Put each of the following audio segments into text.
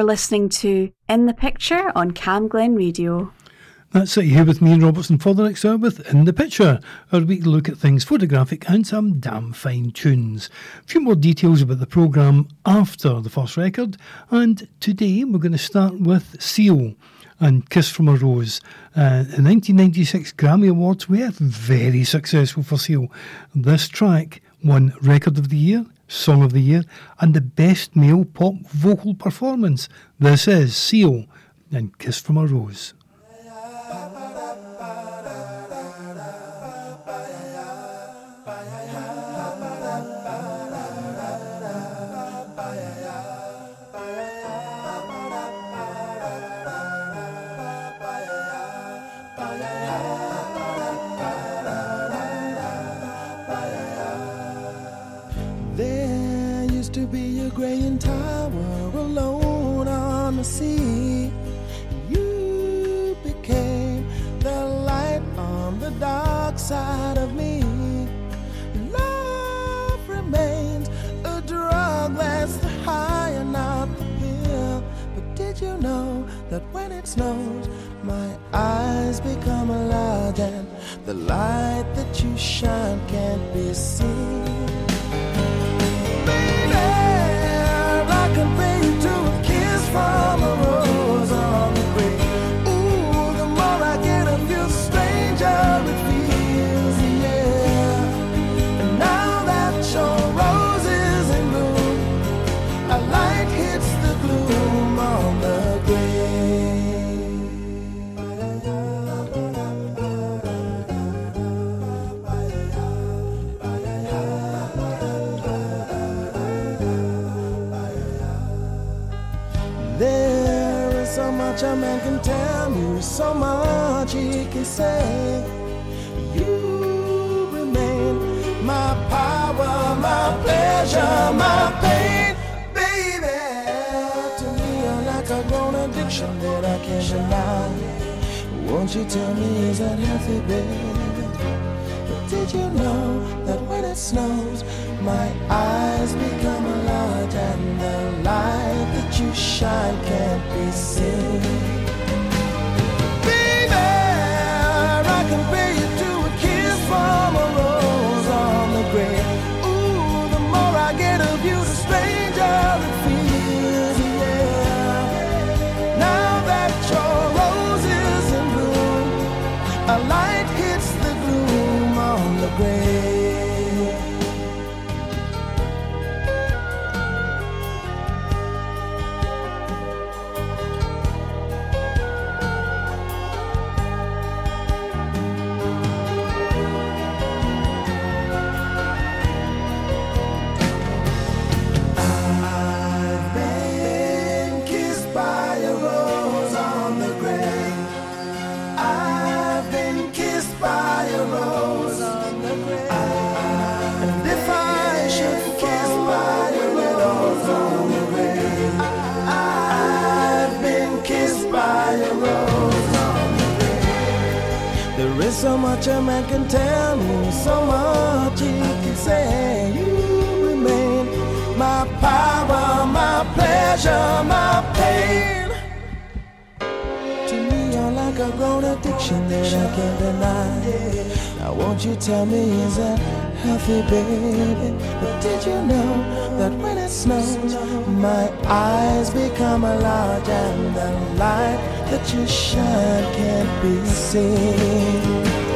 We're listening to In the Picture on Camglen Radio. That's it here with me Ian Robertson for the next hour with In the Picture, our weekly look at things photographic and some damn fine tunes. A few more details about the programme after the first record, and today we're going to start with Seal and Kiss from a Rose. Uh, the 1996 Grammy Awards were very successful for Seal. This track won Record of the Year, Song of the Year, and the Best Male Pop Vocal Performance. This is Seal and Kiss from a Rose. Snows, my eyes become large and the light that you shine can't be seen? Much a man can tell you, so much he can say. You remain my power, my pleasure, my pain, baby. To me, you're like a grown addiction that I can't deny. Won't you tell me, is that healthy, baby? But did you know that when it snows, my eyes become large and the light that you shine can't be seen. So much a man can tell me, so much he can say. You remain my power, my pleasure, my pain. Addiction that I can't deny. Now, won't you tell me, is that healthy, baby? But did you know that when it snows, my eyes become large and the light that you shine can't be seen?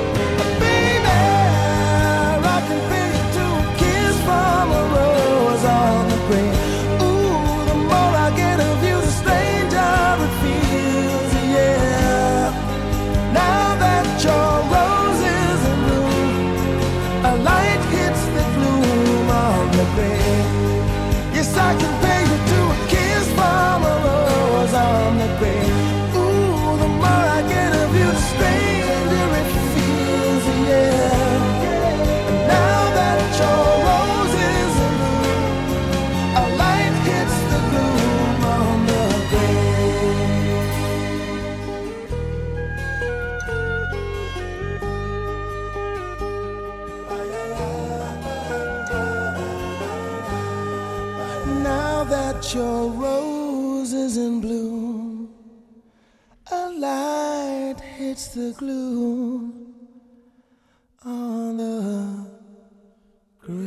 The glue on the grave.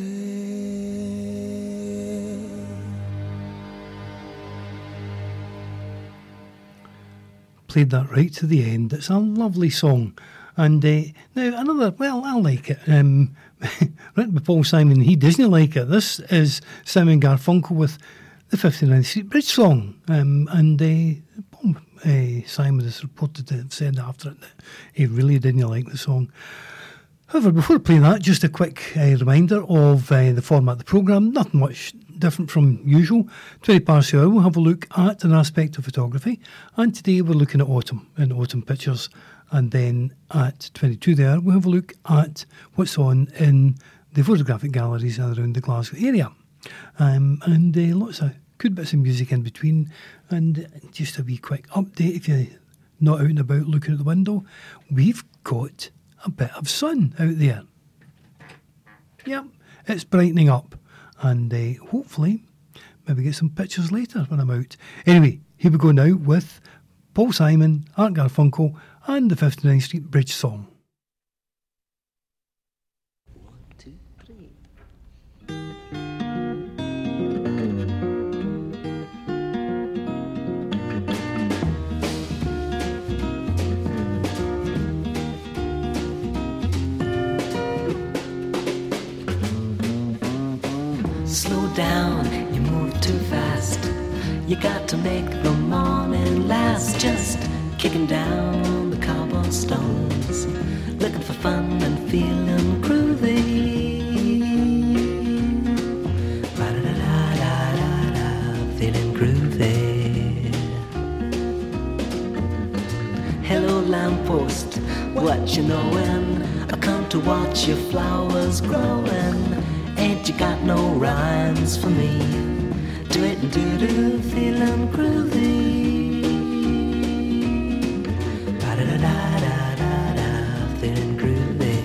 Played that right to the end. It's a lovely song. And uh, now another, well, I like it. Um, written by Paul Simon, he doesn't like it. This is Simon Garfunkel with the 59th Street Bridge song. Um, and uh, uh, Simon has reported to have said after it that he really didn't like the song. However, before playing that, just a quick uh, reminder of uh, the format of the programme. Nothing much different from usual. 20 past the hour, we'll have a look at an aspect of photography. And today we're looking at autumn and autumn pictures. And then at 22 there, we'll have a look at what's on in the photographic galleries around the Glasgow area. Um, and uh, lots of good bits of music in between. And just a wee quick update if you're not out and about looking at the window, we've got a bit of sun out there. Yep, it's brightening up. And uh, hopefully, maybe get some pictures later when I'm out. Anyway, here we go now with Paul Simon, Art Garfunkel, and the 59th Street Bridge song. Down, you move too fast. You got to make the morning last. Just kicking down the cobblestones, looking for fun and feeling groovy. Ba-da-da-da-da-da, Feeling groovy. Hello, lamppost, what you knowin'? I come to watch your flowers growing. Ain't you got no rhymes for me? Do it and do do, feeling groovy. Ba-da-da-da-da-da, feeling groovy.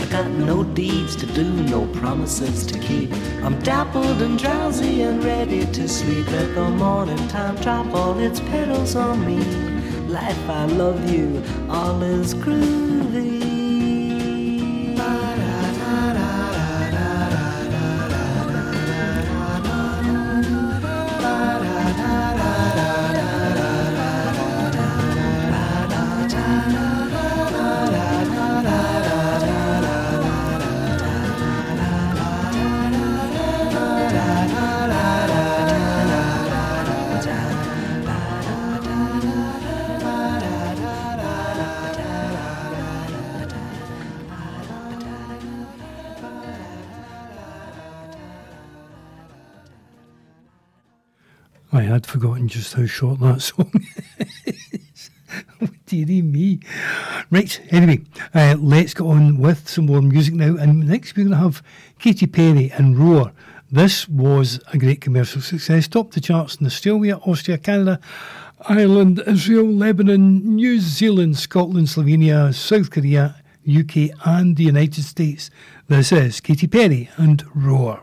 I got no deeds to do, no promises to keep. I'm dappled and drowsy and ready to sleep. Let the morning time drop all its petals on me. Life, I love you, all is groovy. Just how short that song is. Oh, dearie me. Right, anyway, uh, let's get on with some more music now. And next we're going to have Katy Perry and Roar. This was a great commercial success, topped the charts in Australia, Austria, Canada, Ireland, Israel, Lebanon, New Zealand, Scotland, Slovenia, South Korea, UK, and the United States. This is Katy Perry and Roar.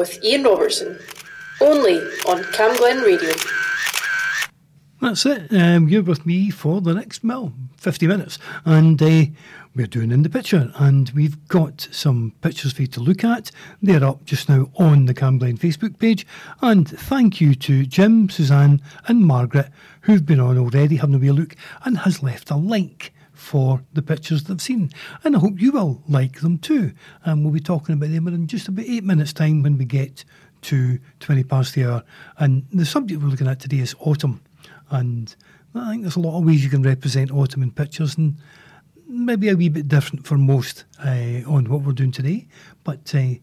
With Ian Robertson, only on Camglen Radio. That's it. Um, you're with me for the next, well, 50 minutes. And uh, we're doing in the picture. And we've got some pictures for you to look at. They're up just now on the Camglen Facebook page. And thank you to Jim, Suzanne, and Margaret, who've been on already having a wee look and has left a link for the pictures they've seen. And I hope you will like them too. And we'll be talking about them in just about eight minutes' time when we get to 20 past the hour. And the subject we're looking at today is autumn. And I think there's a lot of ways you can represent autumn in pictures, and maybe a wee bit different for most uh, on what we're doing today. But uh,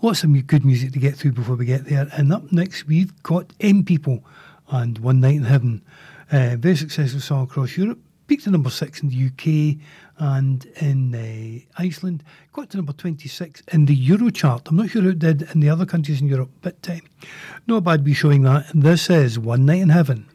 lots of good music to get through before we get there. And up next, we've got M People and One Night in Heaven. Uh, very successful song across Europe. Peaked at number six in the UK and in uh, Iceland. Got to number 26 in the Euro chart. I'm not sure how it did in the other countries in Europe, but uh, not bad be showing that. This is One Night in Heaven.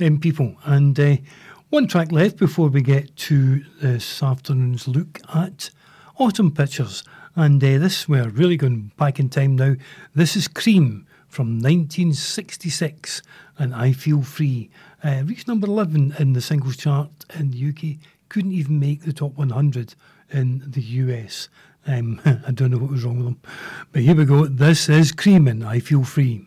People. And uh, one track left before we get to this afternoon's look at autumn pictures. And uh, this, we're really going back in time now. This is Cream from 1966, and I Feel Free. Uh, reached number 11 in the singles chart in the UK, couldn't even make the top 100 in the US. Um, I don't know what was wrong with them. But here we go. This is Cream and I Feel Free.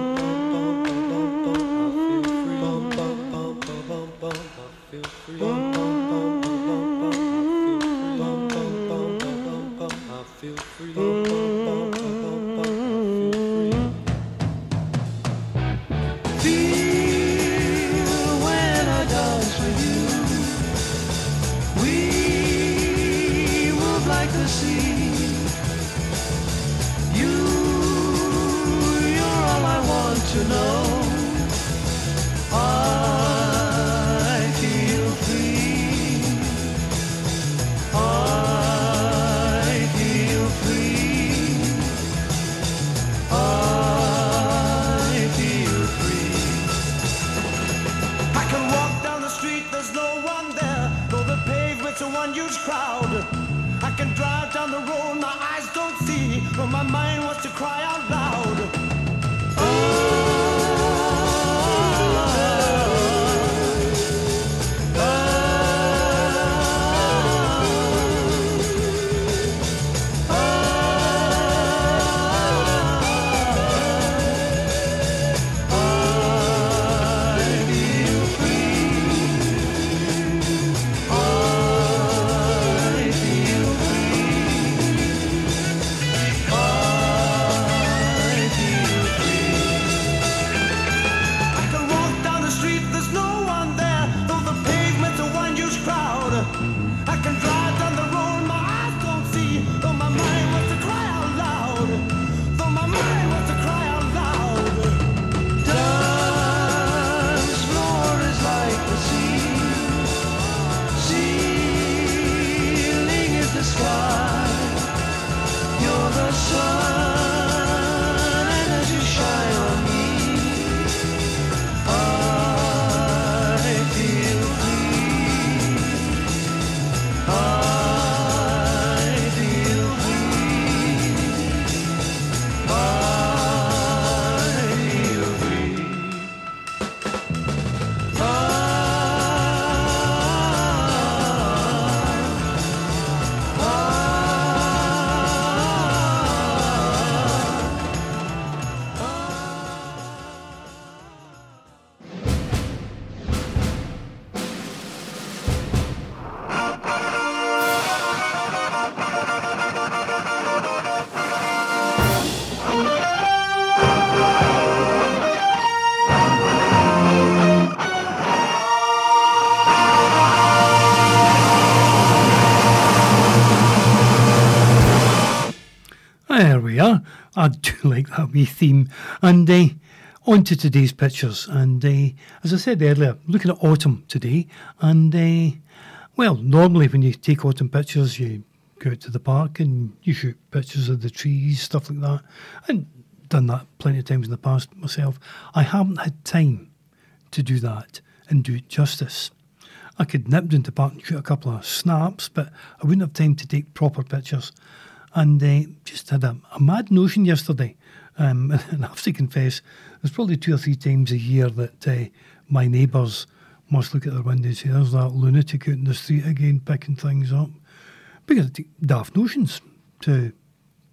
wee theme. And uh, on to today's pictures. And uh, as I said earlier, looking at autumn today. And uh, well, normally when you take autumn pictures, you go out to the park and you shoot pictures of the trees, stuff like that. And done that plenty of times in the past myself. I haven't had time to do that and do it justice. I could nip down to the park and shoot a couple of snaps, but I wouldn't have time to take proper pictures. And uh, just had a, a mad notion yesterday. Um, and I have to confess, there's probably two or three times a year that uh, my neighbours must look at their window and say, there's that lunatic out in the street again picking things up. Because I take daft notions to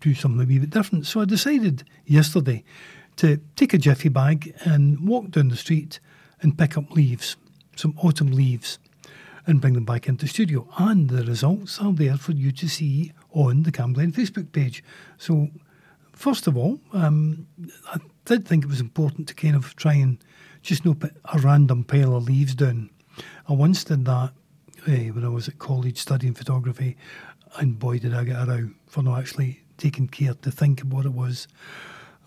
do something a wee bit different. So I decided yesterday to take a jiffy bag and walk down the street and pick up leaves, some autumn leaves, and bring them back into the studio. And the results are there for you to see on the Camglen Facebook page. So, first of all, um, I did think it was important to kind of try and just not put a random pile of leaves down. I once did that eh, when I was at college studying photography, and boy, did I get a row for not actually taking care to think of what it was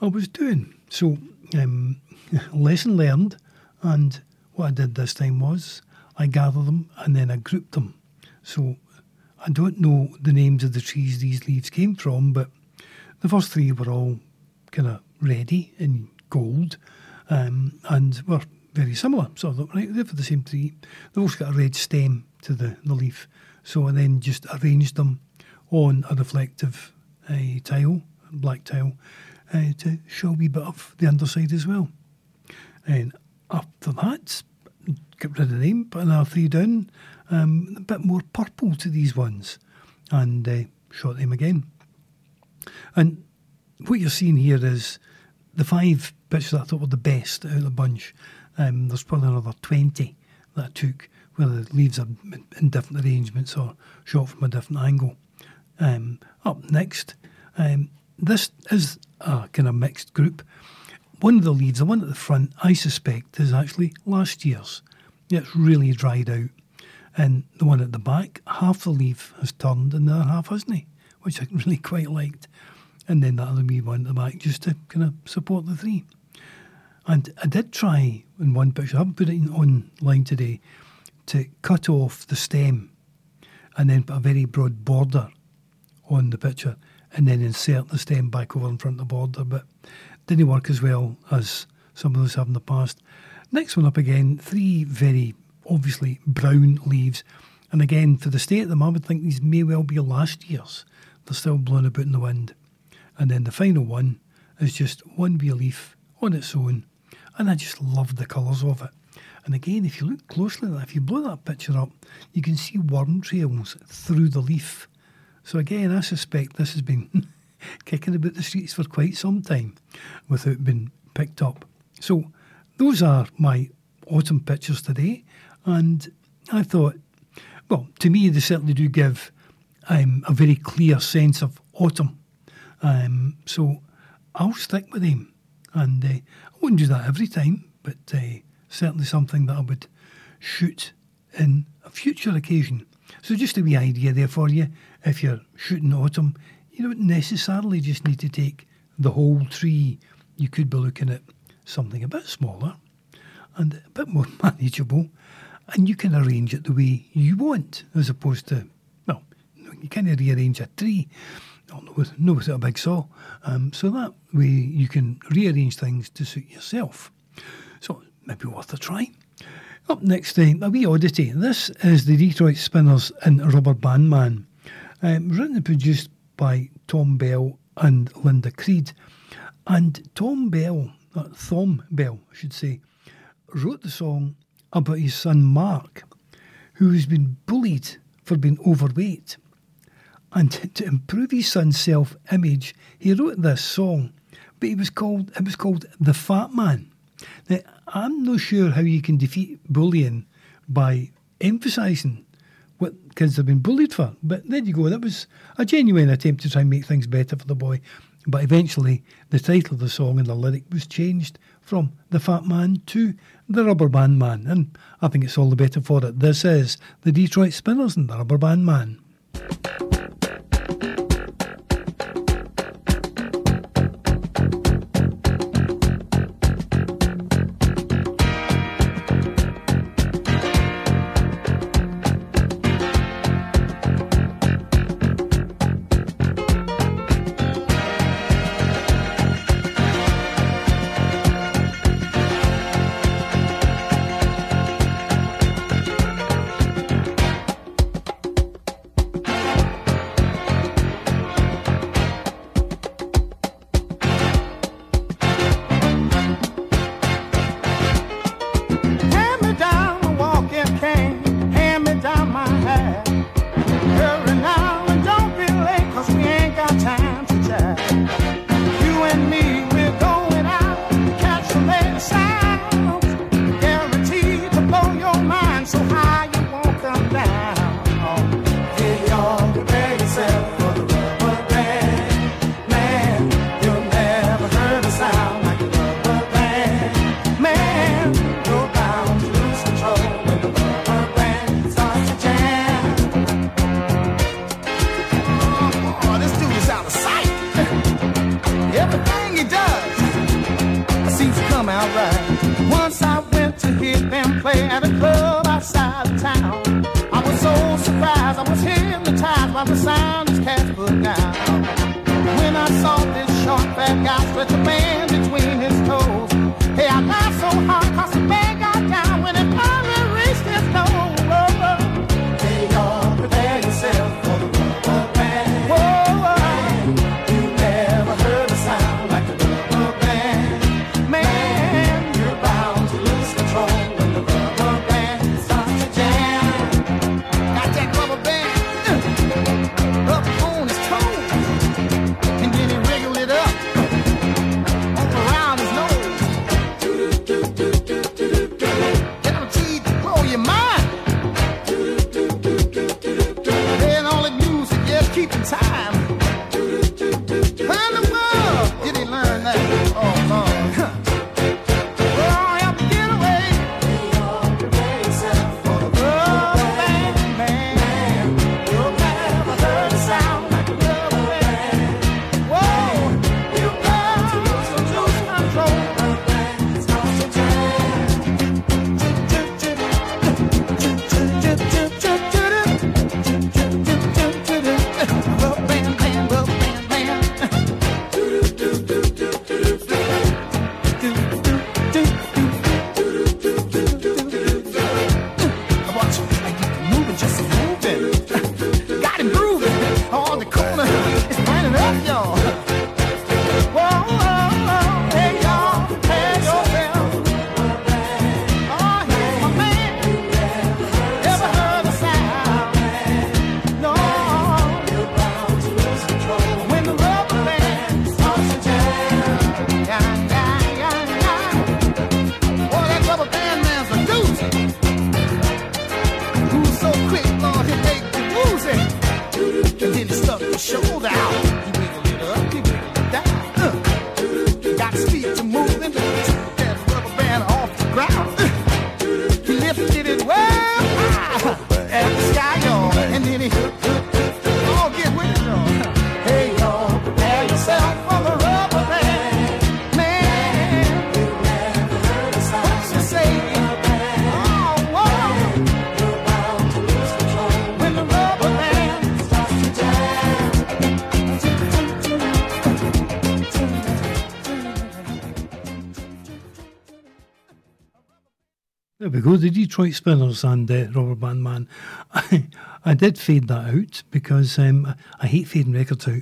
I was doing. So, um, lesson learned, and what I did this time was I gathered them and then I grouped them. So I don't know the names of the trees these leaves came from, but the first three were all kind of ready in gold um, and were very similar. So right, they're for the same tree. They've also got a red stem to the, the leaf. So I then just arranged them on a reflective uh, tile, black tile, uh, to show a wee bit of the underside as well. And after that, get rid of them, put another three down, um, a bit more purple to these ones, and uh, shot them again. And what you're seeing here is the five pictures that I thought were the best out of the bunch. Um, there's probably another 20 that I took where the leaves are in different arrangements or shot from a different angle. Um, up next, um, this is a kind of mixed group. One of the leaves, the one at the front, I suspect is actually last year's. It's really dried out. And the one at the back, half the leaf has turned and the other half hasn't, he? which I really quite liked. And then that other wee one at the back just to kind of support the three. And I did try in one picture, I haven't put it online today, to cut off the stem and then put a very broad border on the picture and then insert the stem back over in front of the border, but didn't work as well as some of those have in the past. Next one up again, three very obviously brown leaves. And again, for the state of them, I would think these may well be last year's. They're still blowing about in the wind. And then the final one is just one wee leaf on its own. And I just love the colours of it. And again, if you look closely at that, if you blow that picture up, you can see worm trails through the leaf. So again, I suspect this has been kicking about the streets for quite some time without being picked up. So those are my autumn pictures today, and I thought, well, to me they certainly do give um, a very clear sense of autumn. Um, so I'll stick with him, and uh, I wouldn't do that every time, but uh, certainly something that I would shoot in a future occasion. So just a wee idea there for you. If you're shooting autumn, you don't necessarily just need to take the whole tree. You could be looking at something a bit smaller and a bit more manageable, and you can arrange it the way you want, as opposed to, well, you kind of rearrange a tree, not with, not with a big saw. Um, so that way you can rearrange things to suit yourself. So maybe worth a try. Up next, uh, a wee oddity. This is the Detroit Spinners and Rubber Band Man, um, written and produced by Tom Bell and Linda Creed. And Tom Bell, uh, Thom Bell, I should say, wrote the song about his son Mark, who has been bullied for being overweight. And to improve his son's self-image, he wrote this song, but it was called it was called The Fat Man. Now, I'm not sure how you can defeat bullying by emphasising what kids have been bullied for. But there you go. That was a genuine attempt to try and make things better for the boy. But eventually, the title of the song and the lyric was changed from The Fat Man to The Rubber Band Man. And I think it's all the better for it. This is the Detroit Spinners and The Rubber Band Man. Go, the Detroit Spinners and uh, Rubber Band Man. I, I did fade that out because um, I hate fading records out,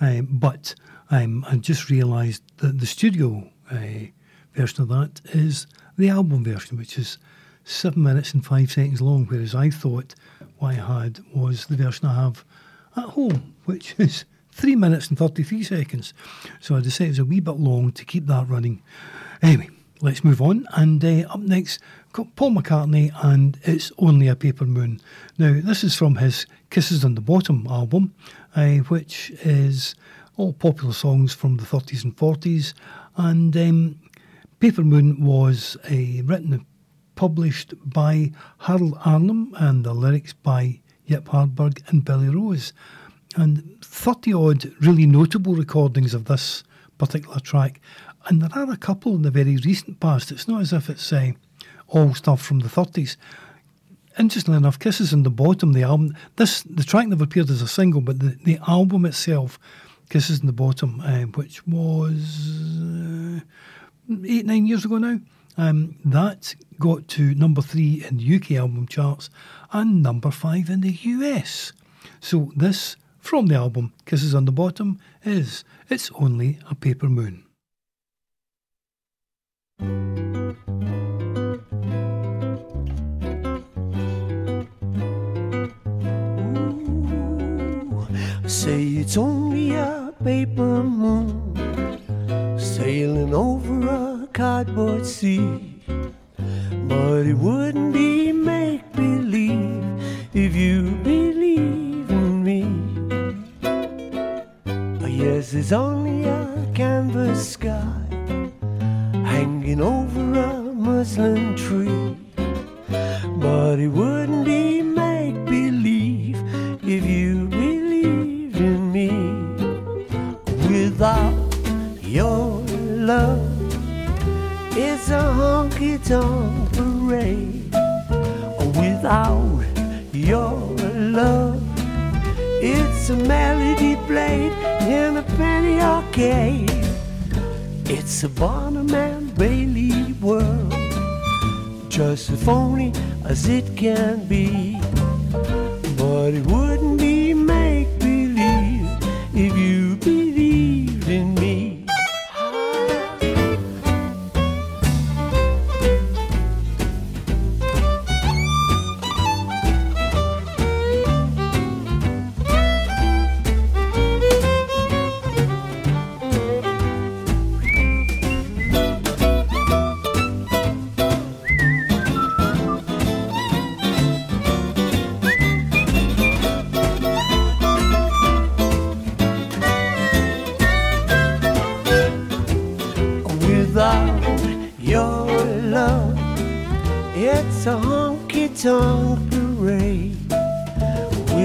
um, but um, I just realised that the studio uh, version of that is the album version, which is seven minutes and five seconds long, whereas I thought what I had was the version I have at home, which is three minutes and 33 seconds. So I decided it was a wee bit long to keep that running. Anyway, let's move on. And uh, up next, got Paul McCartney and It's Only a Paper Moon. Now, this is from his Kisses on the Bottom album, uh, which is all popular songs from the 30s and 40s. And um, Paper Moon was uh, written and published by Harold Arlen and the lyrics by Yip Harburg and Billy Rose. And 30 odd really notable recordings of this particular track. And there are a couple in the very recent past. It's not as if it's uh, all stuff from the 30s. Interestingly enough, Kisses on the Bottom, the album, this the track never appeared as a single, but the, the album itself, Kisses on the Bottom, uh, which was uh, eight, nine years ago now, um, that got to number three in the UK album charts and number five in the US. So this, from the album Kisses on the Bottom, is It's Only a Paper Moon. Say it's only a paper moon sailing over a cardboard sea. But it wouldn't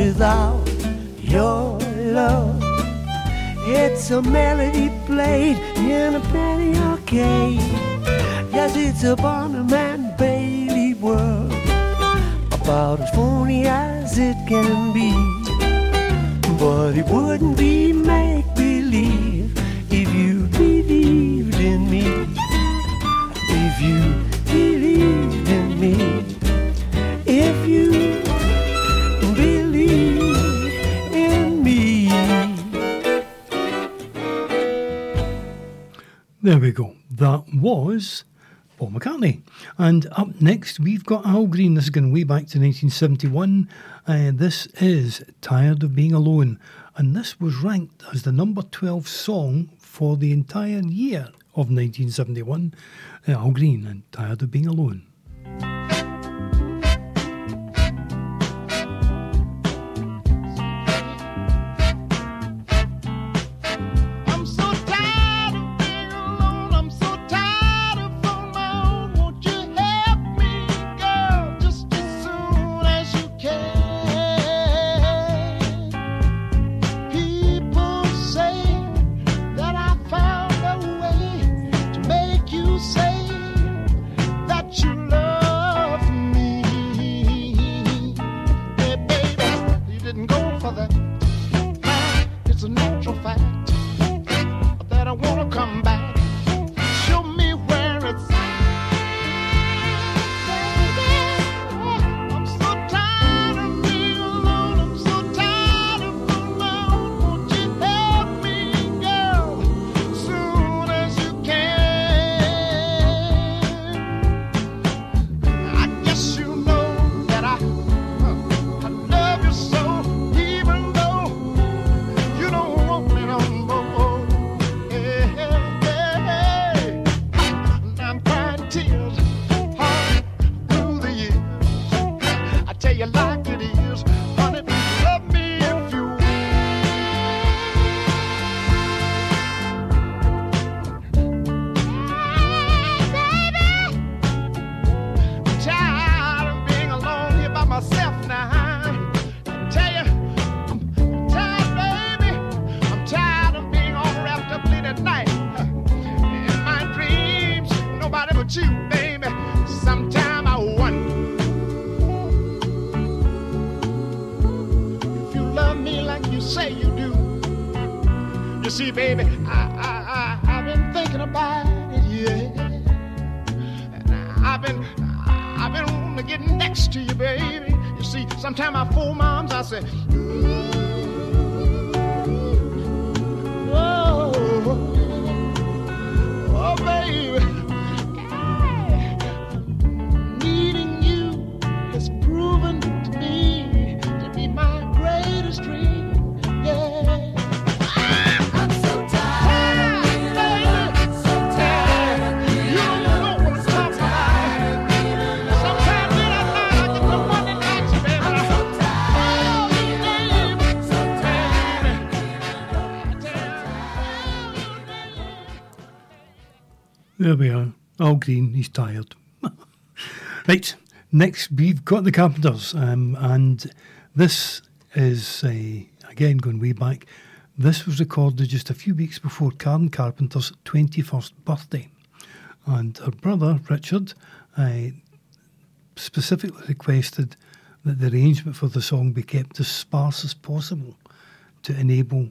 Without your love, it's a melody played in a penny arcade. Yes, it's a Barnum and Bailey world, about as phony as it can be. But it wouldn't be make believe There we go. That was Paul McCartney. And up next, we've got Al Green. This is going way back to 1971. Uh, this is Tired of Being Alone. And this was ranked as the number 12 song for the entire year of 1971. Uh, Al Green and Tired of Being Alone. There we are. Al Green, he's tired. right, next we've got the Carpenters, um, and this is, again, going way back. This was recorded just a few weeks before Karen Carpenter's 21st birthday. And her brother, Richard, uh, specifically requested that the arrangement for the song be kept as sparse as possible to enable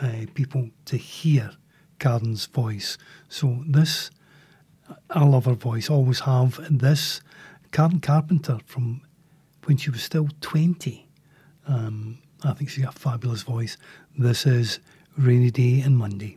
uh, people to hear Karen's voice. So this, I love her voice, always have. And this, Karen Carpenter from when she was still 20. Um, I think she's got a fabulous voice. This is Rainy Day and Monday.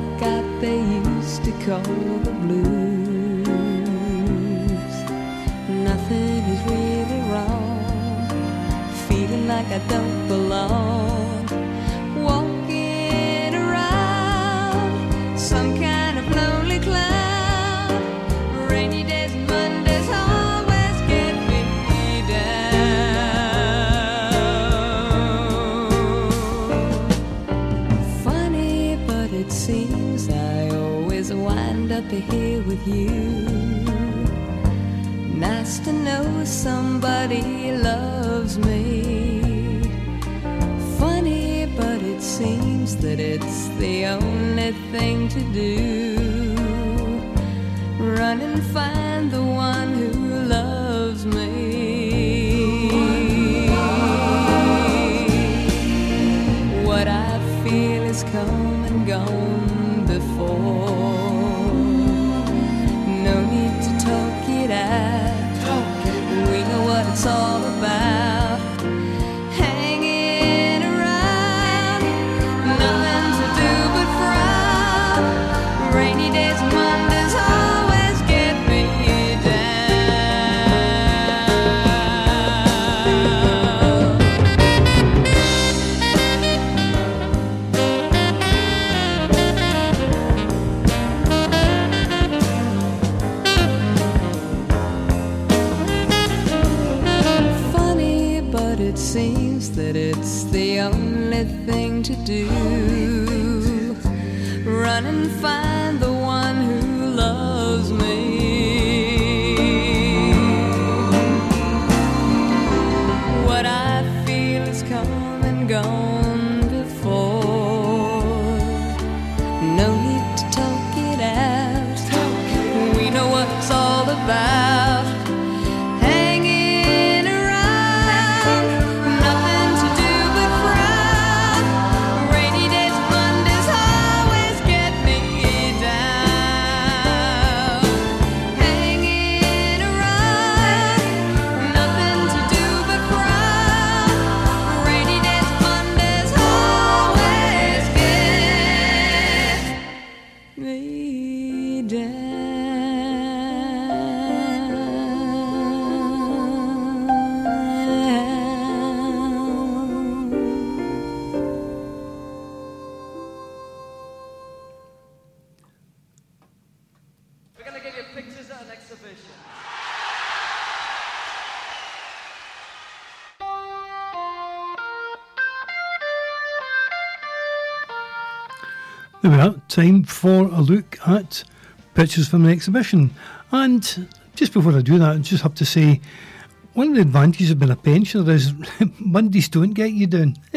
call the blues. Nothing is really wrong. Feeling like I don't belong. Up here with you. Nice to know somebody loves me. Funny, but it seems that it's the only thing to do. Run and find the one who There we are. Time for a look at pictures from the exhibition. And just before I do that, I just have to say one of the advantages of being a pensioner is Mondays don't get you down.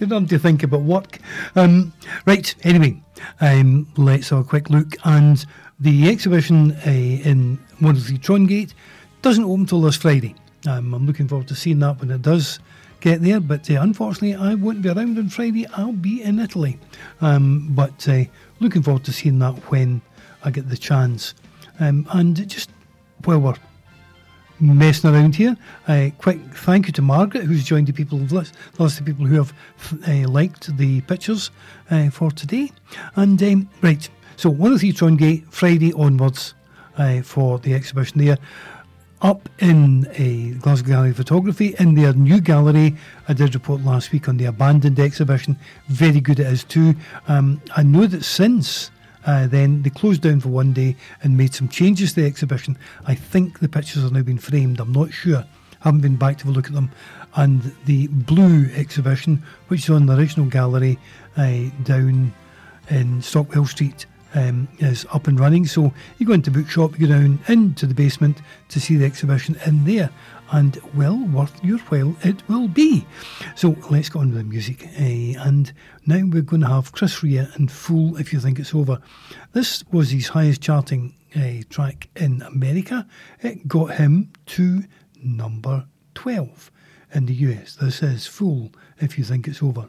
you don't have to think about work. Um, right, anyway, um, let's have a quick look. And the exhibition uh, in 103 Trongate doesn't open till this Friday. Um, I'm looking forward to seeing that when it does get there, but uh, unfortunately, I won't be around on Friday. I'll be in Italy. Um, but uh, looking forward to seeing that when I get the chance. Um, and just while we're messing around here, uh, quick thank you to Margaret, who's joined the people, the of people who have uh, liked the pictures uh, for today. And um, right, so 103 Trongate, Friday onwards uh, for the exhibition there. Up in a Glasgow Gallery of Photography in their new gallery. I did report last week on the abandoned exhibition. Very good it is too. Um, I know that since uh, then they closed down for one day and made some changes to the exhibition. I think the pictures have now been framed. I'm not sure. Haven't been back to have a look at them. And the blue exhibition, which is on the original gallery uh, down in Stockwell Street, um, is up and running. So you go into bookshop, you go down into the basement to see the exhibition in there, and well worth your while it will be. So let's go on with the music. Uh, and now we're going to have Chris Rea and Fool If You Think It's Over. This was his highest charting uh, track in America. It got him to number 12 in the US. This is Fool If You Think It's Over.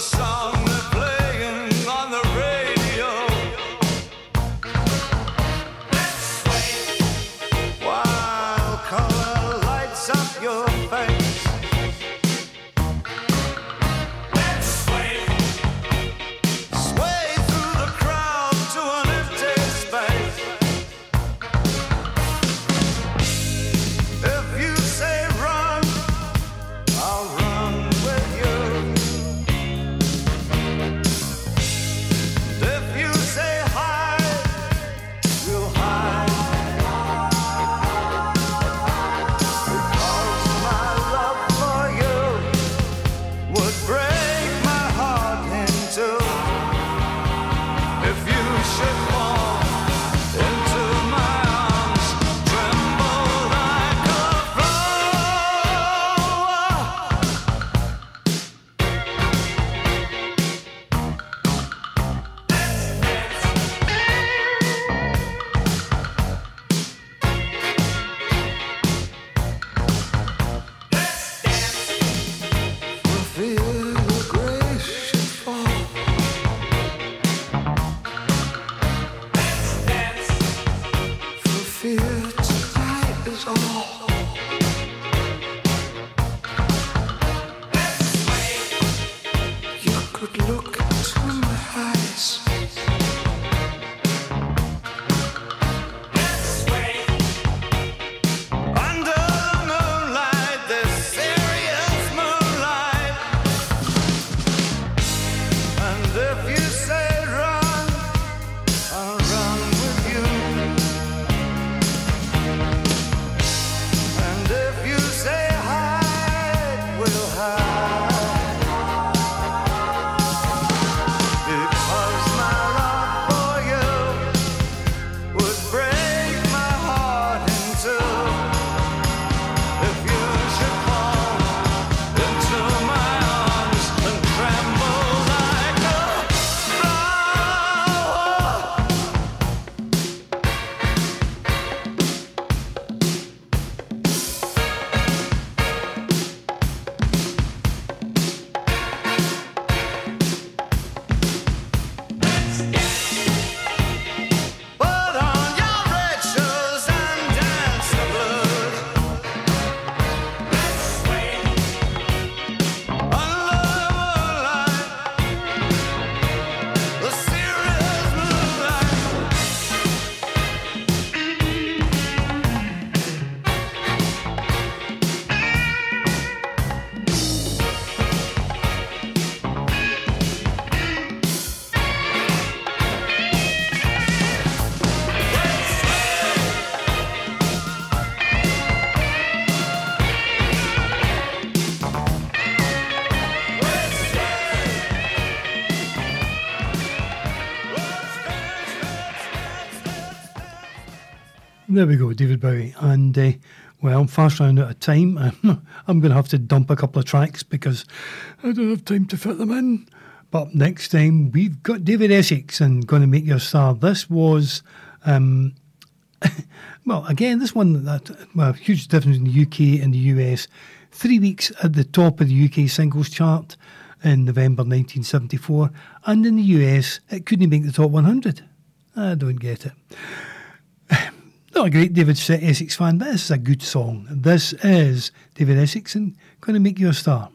dance There we go, David Bowie. And, uh, well, I'm fast running out of time. I'm going to have to dump a couple of tracks because I don't have time to fit them in. But next time, we've got David Essex and Going to Make Your Star. This was, um, well, again, this one, that well, huge difference in the UK and the US. Three weeks at the top of the UK singles chart in November 1974. And in the US, it couldn't make the top 100. I don't get it. Not a great David Essex fan, but this is a good song. This is David Essex and going to make you a star.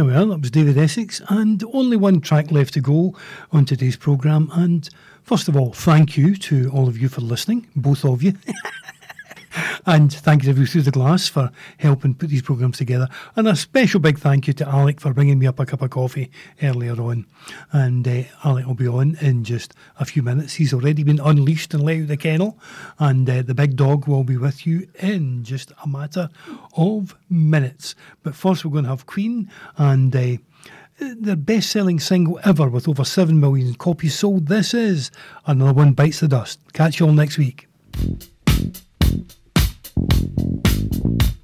There we are, that was David Essex, and only one track left to go on today's programme. And first of all, thank you to all of you for listening, both of you. and thank you to you Through the Glass for helping put these programmes together. And a special big thank you to Alec for bringing me up a cup of coffee earlier on. And uh, Alec will be on in just a few minutes. He's already been unleashed and let out the kennel. And uh, the big dog will be with you in just a matter of minutes. But first, we're going to have Queen and. Uh, their best selling single ever with over 7 million copies sold. This is Another One Bites the Dust. Catch you all next week. He